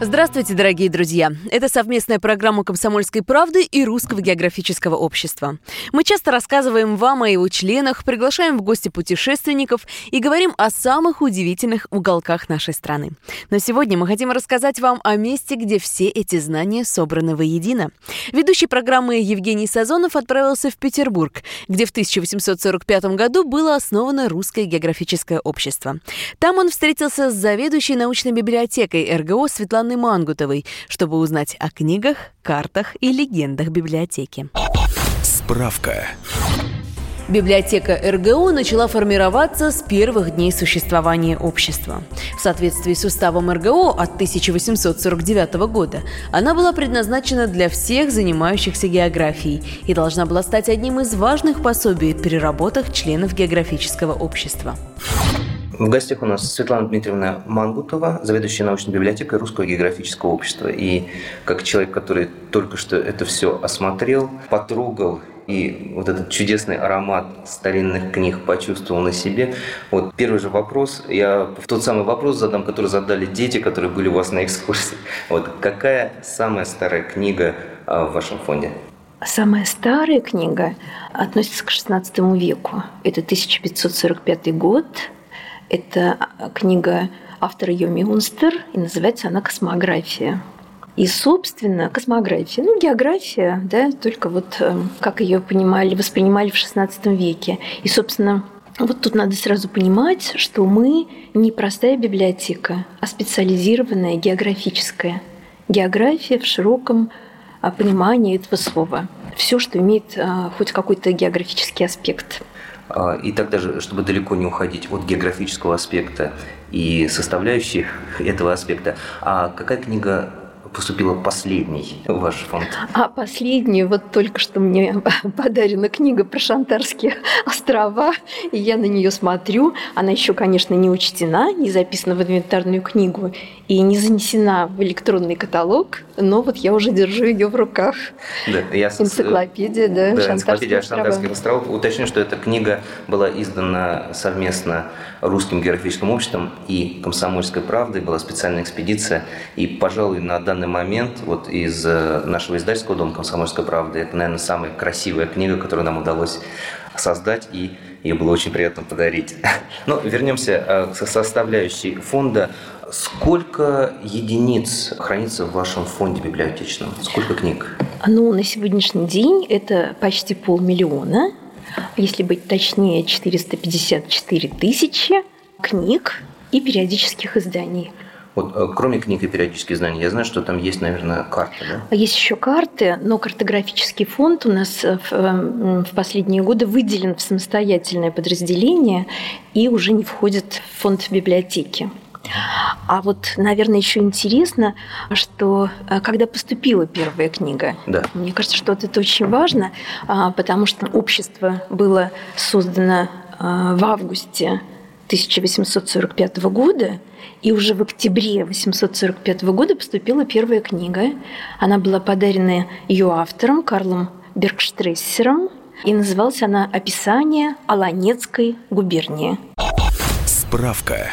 Здравствуйте, дорогие друзья! Это совместная программа «Комсомольской правды» и Русского географического общества. Мы часто рассказываем вам о его членах, приглашаем в гости путешественников и говорим о самых удивительных уголках нашей страны. Но сегодня мы хотим рассказать вам о месте, где все эти знания собраны воедино. Ведущий программы Евгений Сазонов отправился в Петербург, где в 1845 году было основано Русское географическое общество. Там он встретился с заведующей научной библиотекой РГО Светланой Анны Мангутовой, чтобы узнать о книгах, картах и легендах библиотеки. Справка. Библиотека РГО начала формироваться с первых дней существования общества. В соответствии с уставом РГО от 1849 года она была предназначена для всех занимающихся географией и должна была стать одним из важных пособий при работах членов географического общества. В гостях у нас Светлана Дмитриевна Мангутова, заведующая научной библиотекой Русского географического общества. И как человек, который только что это все осмотрел, потрогал и вот этот чудесный аромат старинных книг почувствовал на себе. Вот первый же вопрос, я тот самый вопрос задам, который задали дети, которые были у вас на экскурсии. Вот какая самая старая книга а, в вашем фонде? Самая старая книга относится к XVI веку. Это 1545 год. Это книга автора Йоми Унстер, и называется она «Космография». И, собственно, космография, ну, география, да, только вот э, как ее понимали, воспринимали в XVI веке. И, собственно, вот тут надо сразу понимать, что мы не простая библиотека, а специализированная географическая. География в широком а, понимании этого слова. Все, что имеет а, хоть какой-то географический аспект. А, и так даже, чтобы далеко не уходить от географического аспекта и составляющих этого аспекта, а какая книга поступила последней в ваш фонд? А последняя, вот только что мне подарена книга про Шантарские острова, и я на нее смотрю. Она еще, конечно, не учтена, не записана в инвентарную книгу и не занесена в электронный каталог, но вот я уже держу ее в руках. Да, я энциклопедия, да, да энциклопедия Шантарских островов. Уточню, что эта книга была издана совместно Русским географическим обществом и Комсомольской правдой, была специальная экспедиция, и, пожалуй, на данный момент вот из э, нашего издательского дома «Комсомольская правда» это, наверное, самая красивая книга, которую нам удалось создать, и ее было очень приятно подарить. Но вернемся э, к составляющей фонда. Сколько единиц хранится в вашем фонде библиотечном? Сколько книг? Ну, на сегодняшний день это почти полмиллиона. Если быть точнее, 454 тысячи книг и периодических изданий. Вот, э, кроме книг и периодических знаний, я знаю, что там есть, наверное, карты, да? Есть еще карты, но картографический фонд у нас э, в, э, в последние годы выделен в самостоятельное подразделение и уже не входит в фонд библиотеки. А вот, наверное, еще интересно, что когда поступила первая книга, да. мне кажется, что это очень важно, а, потому что общество было создано в августе 1845 года, и уже в октябре 845 года поступила первая книга. Она была подарена ее автором Карлом Бергштрессером, и называлась она «Описание Аланецкой губернии». Справка.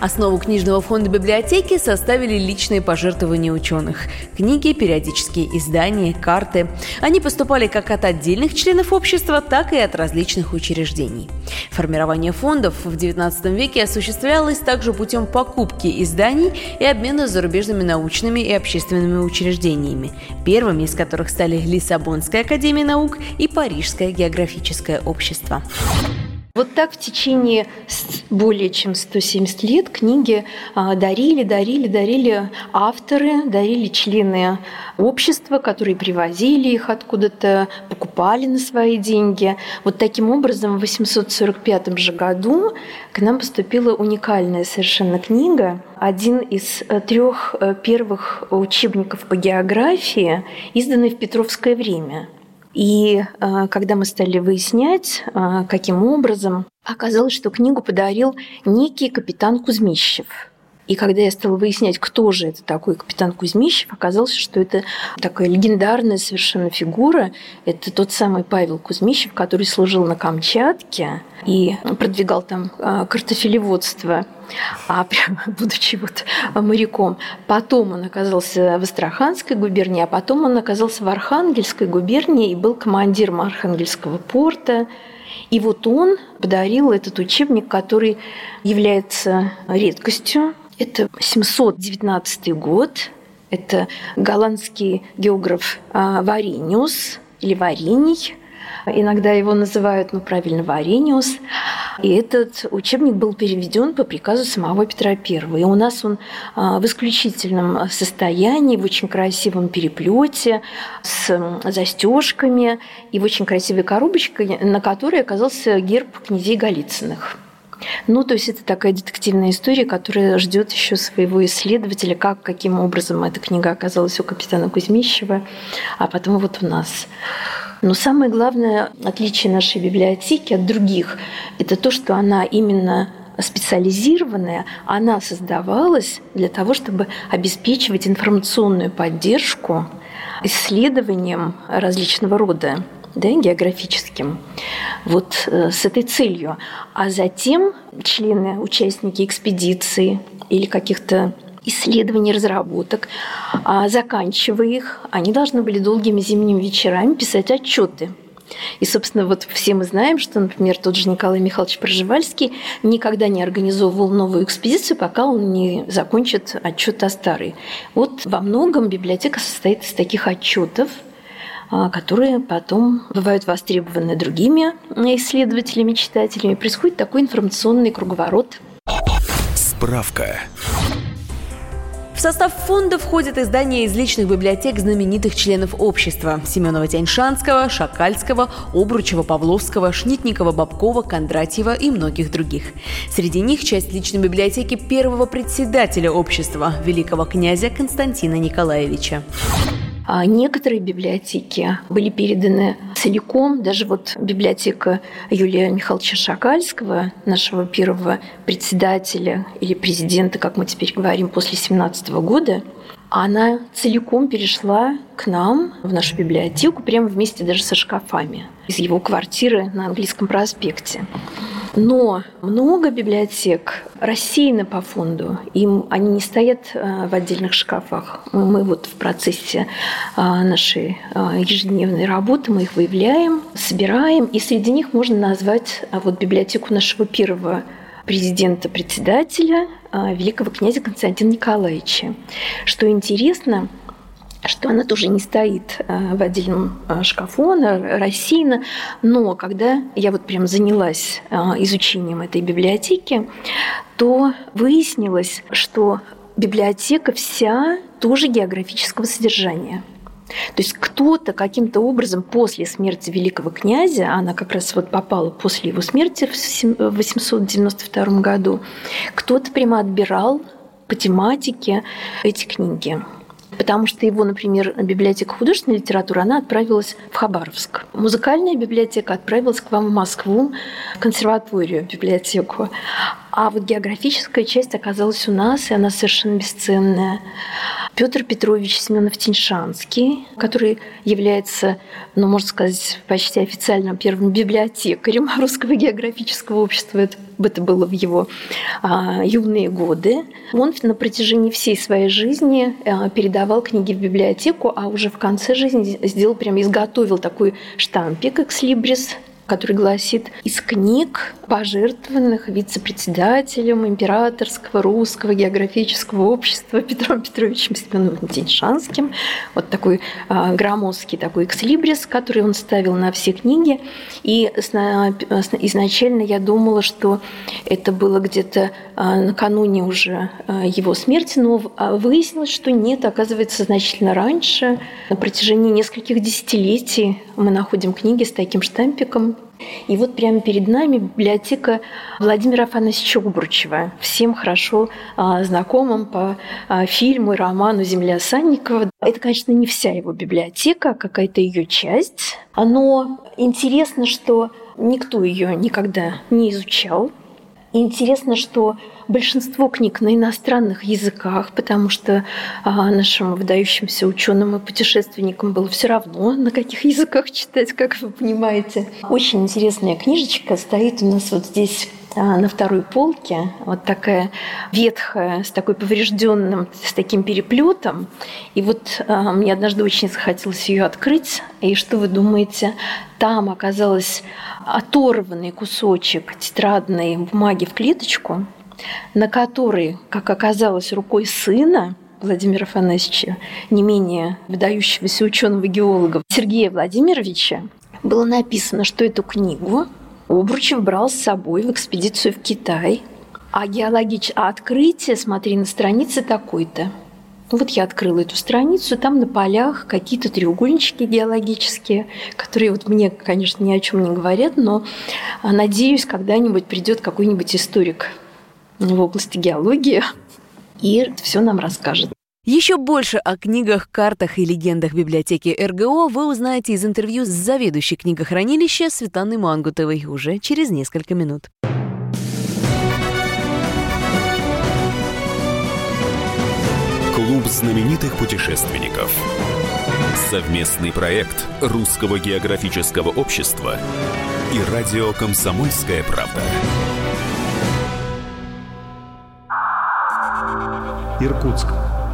Основу книжного фонда библиотеки составили личные пожертвования ученых. Книги, периодические издания, карты. Они поступали как от отдельных членов общества, так и от различных учреждений. Формирование фондов в XIX веке осуществлялось также путем покупки изданий и обмена с зарубежными научными и общественными учреждениями, первыми из которых стали Лиссабонская академия наук и Парижское географическое общество. Вот так в течение более чем 170 лет книги а, дарили, дарили, дарили авторы, дарили члены общества, которые привозили их откуда-то, покупали на свои деньги. Вот таким образом в 845 же году к нам поступила уникальная совершенно книга, один из э, трех э, первых учебников по географии, изданный в Петровское время – и э, когда мы стали выяснять, э, каким образом, оказалось, что книгу подарил некий капитан Кузьмищев. И когда я стала выяснять, кто же это такой капитан Кузьмищев, оказалось, что это такая легендарная совершенно фигура. Это тот самый Павел Кузьмищев, который служил на Камчатке и продвигал там а, картофелеводство а будучи вот моряком. Потом он оказался в Астраханской губернии, а потом он оказался в Архангельской губернии и был командиром Архангельского порта. И вот он подарил этот учебник, который является редкостью. Это 719 год. Это голландский географ а, Варениус или Варений. Иногда его называют, ну, правильно, Варениус. И этот учебник был переведен по приказу самого Петра I. И у нас он а, в исключительном состоянии, в очень красивом переплете, с застежками и в очень красивой коробочке, на которой оказался герб князей Голицыных. Ну, то есть это такая детективная история, которая ждет еще своего исследователя, как, каким образом эта книга оказалась у капитана Кузьмищева, а потом вот у нас. Но самое главное отличие нашей библиотеки от других – это то, что она именно специализированная, она создавалась для того, чтобы обеспечивать информационную поддержку исследованиям различного рода да, географическим, вот э, с этой целью. А затем члены, участники экспедиции или каких-то исследований, разработок, а заканчивая их, они должны были долгими зимними вечерами писать отчеты. И, собственно, вот все мы знаем, что, например, тот же Николай Михайлович Проживальский никогда не организовывал новую экспедицию, пока он не закончит отчет о старой. Вот во многом библиотека состоит из таких отчетов, которые потом бывают востребованы другими исследователями, читателями. Происходит такой информационный круговорот. Справка. В состав фонда входят издания из личных библиотек знаменитых членов общества – Семенова-Тяньшанского, Шакальского, Обручева, Павловского, Шнитникова, Бабкова, Кондратьева и многих других. Среди них часть личной библиотеки первого председателя общества – великого князя Константина Николаевича. А некоторые библиотеки были переданы целиком. Даже вот библиотека Юлия Михайловича Шакальского, нашего первого председателя или президента, как мы теперь говорим, после 17 года, она целиком перешла к нам в нашу библиотеку, прямо вместе даже со шкафами из его квартиры на английском проспекте. Но много библиотек рассеяны по фонду, им они не стоят э, в отдельных шкафах. Мы, мы вот в процессе э, нашей э, ежедневной работы мы их выявляем, собираем, и среди них можно назвать вот библиотеку нашего первого президента-председателя великого князя Константина Николаевича. Что интересно, что она тоже не стоит э, в отдельном э, шкафу, она рассеяна. Но когда я вот прям занялась э, изучением этой библиотеки, то выяснилось, что библиотека вся тоже географического содержания. То есть кто-то каким-то образом после смерти великого князя, она как раз вот попала после его смерти в 892 году, кто-то прямо отбирал по тематике эти книги потому что его, например, библиотека художественной литературы, она отправилась в Хабаровск. Музыкальная библиотека отправилась к вам в Москву, в консерваторию библиотеку. А вот географическая часть оказалась у нас, и она совершенно бесценная. Петр Петрович Семенов-Тиньшанский, который является, ну, можно сказать, почти официально первым библиотекарем Русского географического общества. Это, это было в его а, юные годы. Он на протяжении всей своей жизни а, передавал книги в библиотеку, а уже в конце жизни сделал, прям изготовил такой штампик «Экслибрис», который гласит «Из книг, пожертвованных вице-председателем Императорского русского географического общества Петром Петровичем Семеновым Теньшанским». Вот такой э, громоздкий такой экслибрис, который он ставил на все книги. И изначально я думала, что это было где-то э, накануне уже э, его смерти, но выяснилось, что нет, оказывается, значительно раньше. На протяжении нескольких десятилетий мы находим книги с таким штампиком и вот прямо перед нами библиотека Владимира Афанасьевича Убручева, всем хорошо а, знакомым по а, фильму и роману «Земля Санникова». Это, конечно, не вся его библиотека, а какая-то ее часть. Но интересно, что никто ее никогда не изучал. Интересно, что большинство книг на иностранных языках, потому что а, нашим выдающимся ученым и путешественникам было все равно, на каких языках читать, как вы понимаете. Очень интересная книжечка стоит у нас вот здесь на второй полке, вот такая ветхая, с такой поврежденным, с таким переплетом. И вот а, мне однажды очень захотелось ее открыть. И что вы думаете? Там оказалось оторванный кусочек тетрадной бумаги в клеточку, на который, как оказалось, рукой сына Владимира Афанасьевича, не менее выдающегося ученого-геолога Сергея Владимировича, было написано, что эту книгу Обручев брал с собой в экспедицию в Китай. А геологическое открытие, смотри, на странице такой-то. Ну вот я открыла эту страницу, там на полях какие-то треугольнички геологические, которые вот мне, конечно, ни о чем не говорят, но а, надеюсь, когда-нибудь придет какой-нибудь историк в области геологии и все нам расскажет. Еще больше о книгах, картах и легендах библиотеки РГО вы узнаете из интервью с заведующей книгохранилища Светланой Мангутовой уже через несколько минут. Клуб знаменитых путешественников. Совместный проект Русского географического общества и радио «Комсомольская правда». Иркутск.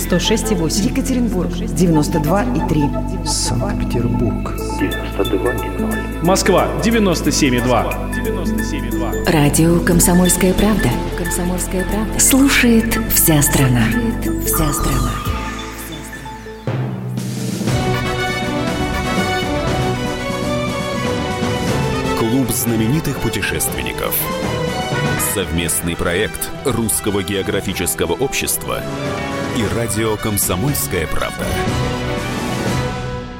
106,8. Екатеринбург 92,3. Санкт-Петербург. 92,0. Москва 97,2. Радио «Комсомольская правда». «Комсомольская правда». Слушает вся страна. Слушает вся страна. Клуб знаменитых путешественников. Совместный проект Русского географического общества и радио «Комсомольская правда».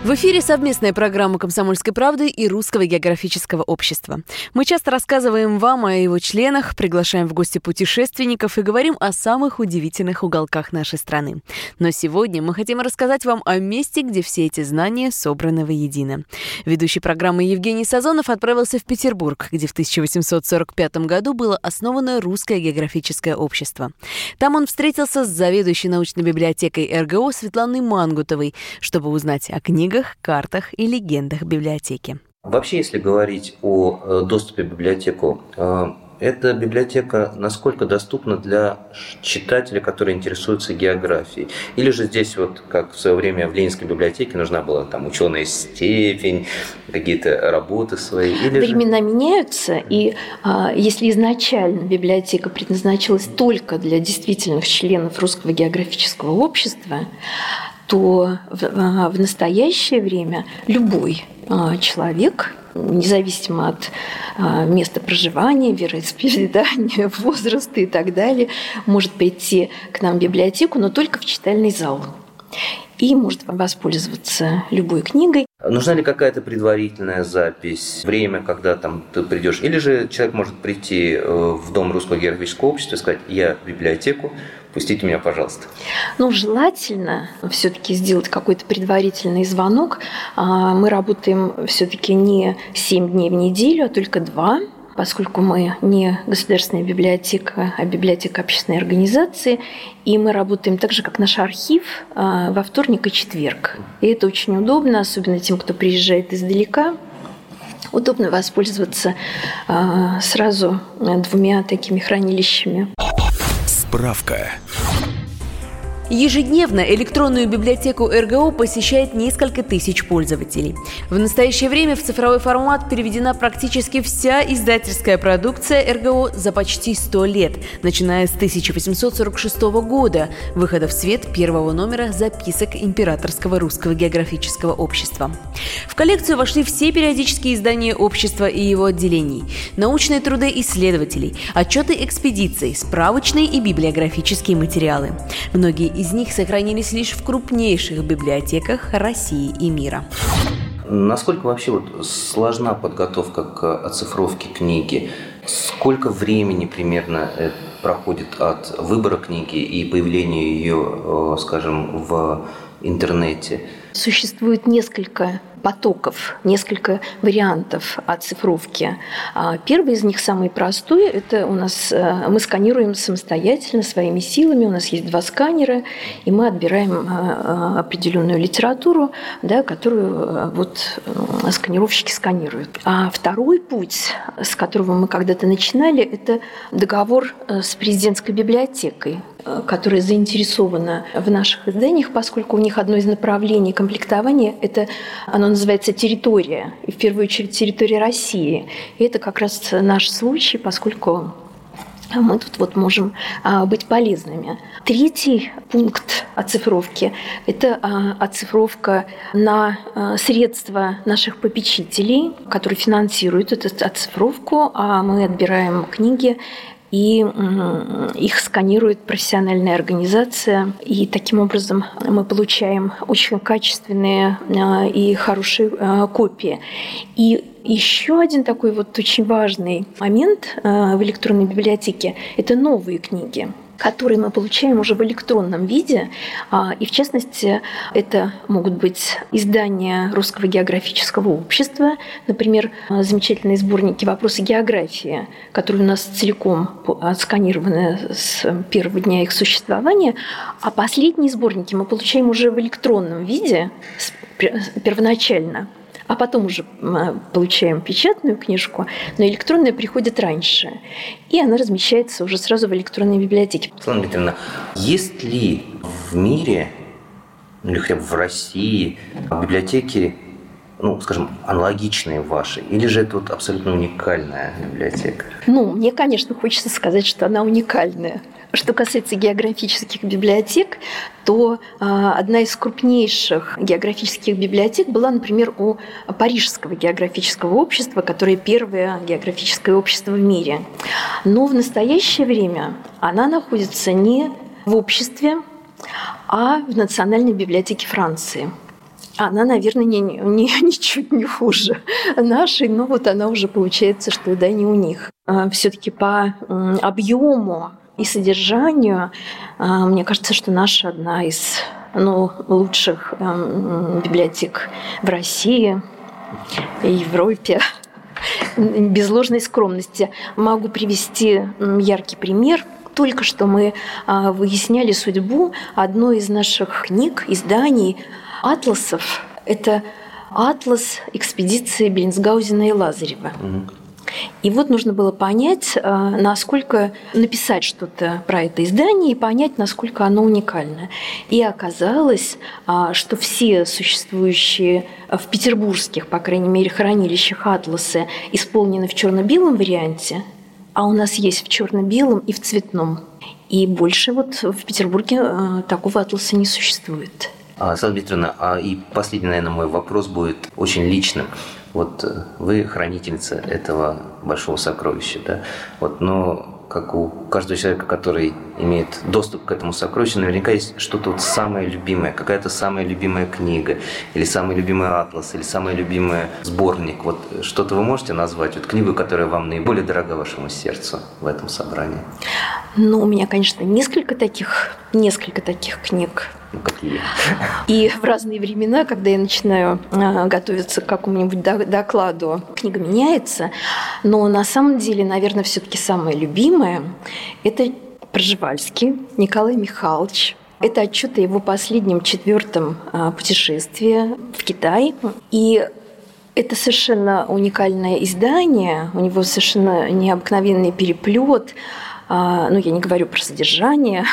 В эфире совместная программа «Комсомольской правды» и Русского географического общества. Мы часто рассказываем вам о его членах, приглашаем в гости путешественников и говорим о самых удивительных уголках нашей страны. Но сегодня мы хотим рассказать вам о месте, где все эти знания собраны воедино. Ведущий программы Евгений Сазонов отправился в Петербург, где в 1845 году было основано Русское географическое общество. Там он встретился с заведующей научной библиотекой РГО Светланой Мангутовой, чтобы узнать о книгах, книгах, картах и легендах библиотеки. Вообще, если говорить о э, доступе в библиотеку, э, эта библиотека насколько доступна для читателя, который интересуется географией? Или же здесь, вот как в свое время в Ленинской библиотеке нужна была там ученая степень, какие-то работы свои? Или Времена же... меняются, и а, если изначально библиотека предназначалась только для действительных членов Русского географического общества, то в, а, в настоящее время любой а, человек, независимо от а, места проживания, вероисповедания, возраста и так далее, может прийти к нам в библиотеку, но только в читальный зал и может воспользоваться любой книгой. Нужна ли какая-то предварительная запись, время, когда там ты придешь? Или же человек может прийти э, в Дом Русского географического общества и сказать, я в библиотеку, пустите меня, пожалуйста. Ну, желательно все-таки сделать какой-то предварительный звонок. А, мы работаем все-таки не 7 дней в неделю, а только 2 поскольку мы не государственная библиотека, а библиотека общественной организации, и мы работаем так же, как наш архив, а, во вторник и четверг. И это очень удобно, особенно тем, кто приезжает издалека. Удобно воспользоваться а, сразу двумя такими хранилищами. Справка. Ежедневно электронную библиотеку РГО посещает несколько тысяч пользователей. В настоящее время в цифровой формат переведена практически вся издательская продукция РГО за почти 100 лет, начиная с 1846 года, выхода в свет первого номера записок Императорского русского географического общества. В коллекцию вошли все периодические издания общества и его отделений, научные труды исследователей, отчеты экспедиций, справочные и библиографические материалы. Многие из них сохранились лишь в крупнейших библиотеках России и мира. Насколько вообще вот сложна подготовка к оцифровке книги? Сколько времени примерно э, проходит от выбора книги и появления ее, скажем, в интернете? Существует несколько потоков, несколько вариантов оцифровки. А первый из них, самый простой, это у нас э, мы сканируем самостоятельно своими силами. У нас есть два сканера, и мы отбираем э, э, определенную литературу, да, которую вот сканировщики сканируют. А второй путь, с которого мы когда-то начинали, это договор с президентской библиотекой которая заинтересована в наших изданиях, поскольку у них одно из направлений комплектования – это оно называется территория, и в первую очередь территория России. И это как раз наш случай, поскольку мы тут вот можем а, быть полезными. Третий пункт оцифровки – это а, оцифровка на а, средства наших попечителей, которые финансируют эту оцифровку, а мы отбираем книги и их сканирует профессиональная организация. И таким образом мы получаем очень качественные а, и хорошие а, копии. И еще один такой вот очень важный момент а, в электронной библиотеке – это новые книги которые мы получаем уже в электронном виде. А, и в частности, это могут быть издания Русского географического общества, например, замечательные сборники «Вопросы географии», которые у нас целиком отсканированы с первого дня их существования, а последние сборники мы получаем уже в электронном виде первоначально – а потом уже получаем печатную книжку, но электронная приходит раньше. И она размещается уже сразу в электронной библиотеке. Светлана Дмитриевна, есть ли в мире, ну или хотя бы в России, библиотеки, ну, скажем, аналогичные ваши? Или же это вот абсолютно уникальная библиотека? Ну, мне, конечно, хочется сказать, что она уникальная. Что касается географических библиотек, то а, одна из крупнейших географических библиотек была, например, у Парижского географического общества, которое первое географическое общество в мире. Но в настоящее время она находится не в обществе, а в Национальной библиотеке Франции. Она, наверное, не, не, ничуть не хуже нашей, но вот она уже получается, что да, не у них. А, Все-таки по объему и содержанию, а, мне кажется, что наша одна из ну, лучших эм, библиотек в России и Европе. Без ложной скромности могу привести яркий пример. Только что мы а, выясняли судьбу одной из наших книг, изданий, атласов. Это атлас экспедиции Беллинсгаузена и Лазарева. Угу. И вот нужно было понять, э, насколько написать что-то про это издание и понять, насколько оно уникально. И оказалось, а, что все существующие в петербургских, по крайней мере, хранилищах атласы исполнены в черно-белом варианте, а у нас есть в черно-белом и в цветном. И больше вот в Петербурге э, такого атласа не существует. А, Светлана Викторовна, а и последний, наверное, мой вопрос будет очень личным. Вот э, вы хранительница этого большого сокровища, да? Вот, но как у каждого человека, который имеет доступ к этому сокровищу, наверняка есть что-то вот самое любимое, какая-то самая любимая книга, или самый любимый атлас, или самый любимый сборник. Вот что-то вы можете назвать, вот книгу, которая вам наиболее дорога вашему сердцу в этом собрании? Ну, у меня, конечно, несколько таких, несколько таких книг. Какие? И в разные времена, когда я начинаю а, готовиться к какому-нибудь докладу, книга меняется. Но на самом деле, наверное, все-таки самое любимое – это Пржевальский Николай Михайлович. Это отчет о его последнем четвертом а, путешествии в Китай. И это совершенно уникальное издание, у него совершенно необыкновенный переплет. А, ну, я не говорю про содержание,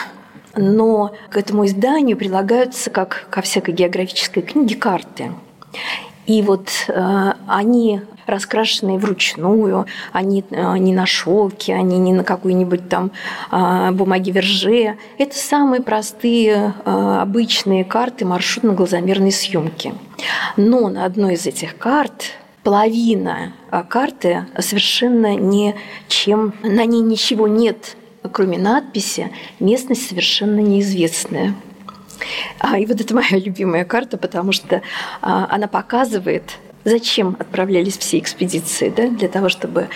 но к этому изданию прилагаются, как ко всякой географической книге, карты. И вот э, они раскрашенные вручную, они э, не на шелке, они не на какой-нибудь там э, бумаге верже. Это самые простые э, обычные карты маршрутно-глазомерной съемки. Но на одной из этих карт половина э, карты совершенно ничем, на ней ничего нет кроме надписи, местность совершенно неизвестная. А, и вот это моя любимая карта, потому что а, она показывает Зачем отправлялись все экспедиции? Да? Для того, чтобы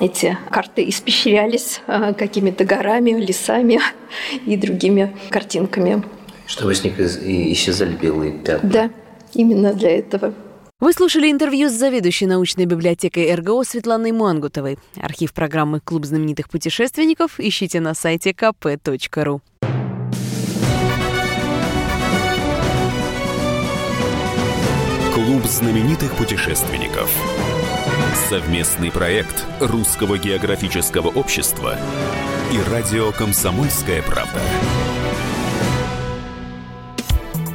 эти карты испещрялись а, какими-то горами, лесами и другими картинками. Чтобы с них исчезали белые пятна. Да, именно для этого. Вы слушали интервью с заведующей научной библиотекой РГО Светланой Мангутовой. Архив программы «Клуб знаменитых путешественников» ищите на сайте kp.ru. Клуб знаменитых путешественников. Совместный проект Русского географического общества и радио «Комсомольская правда».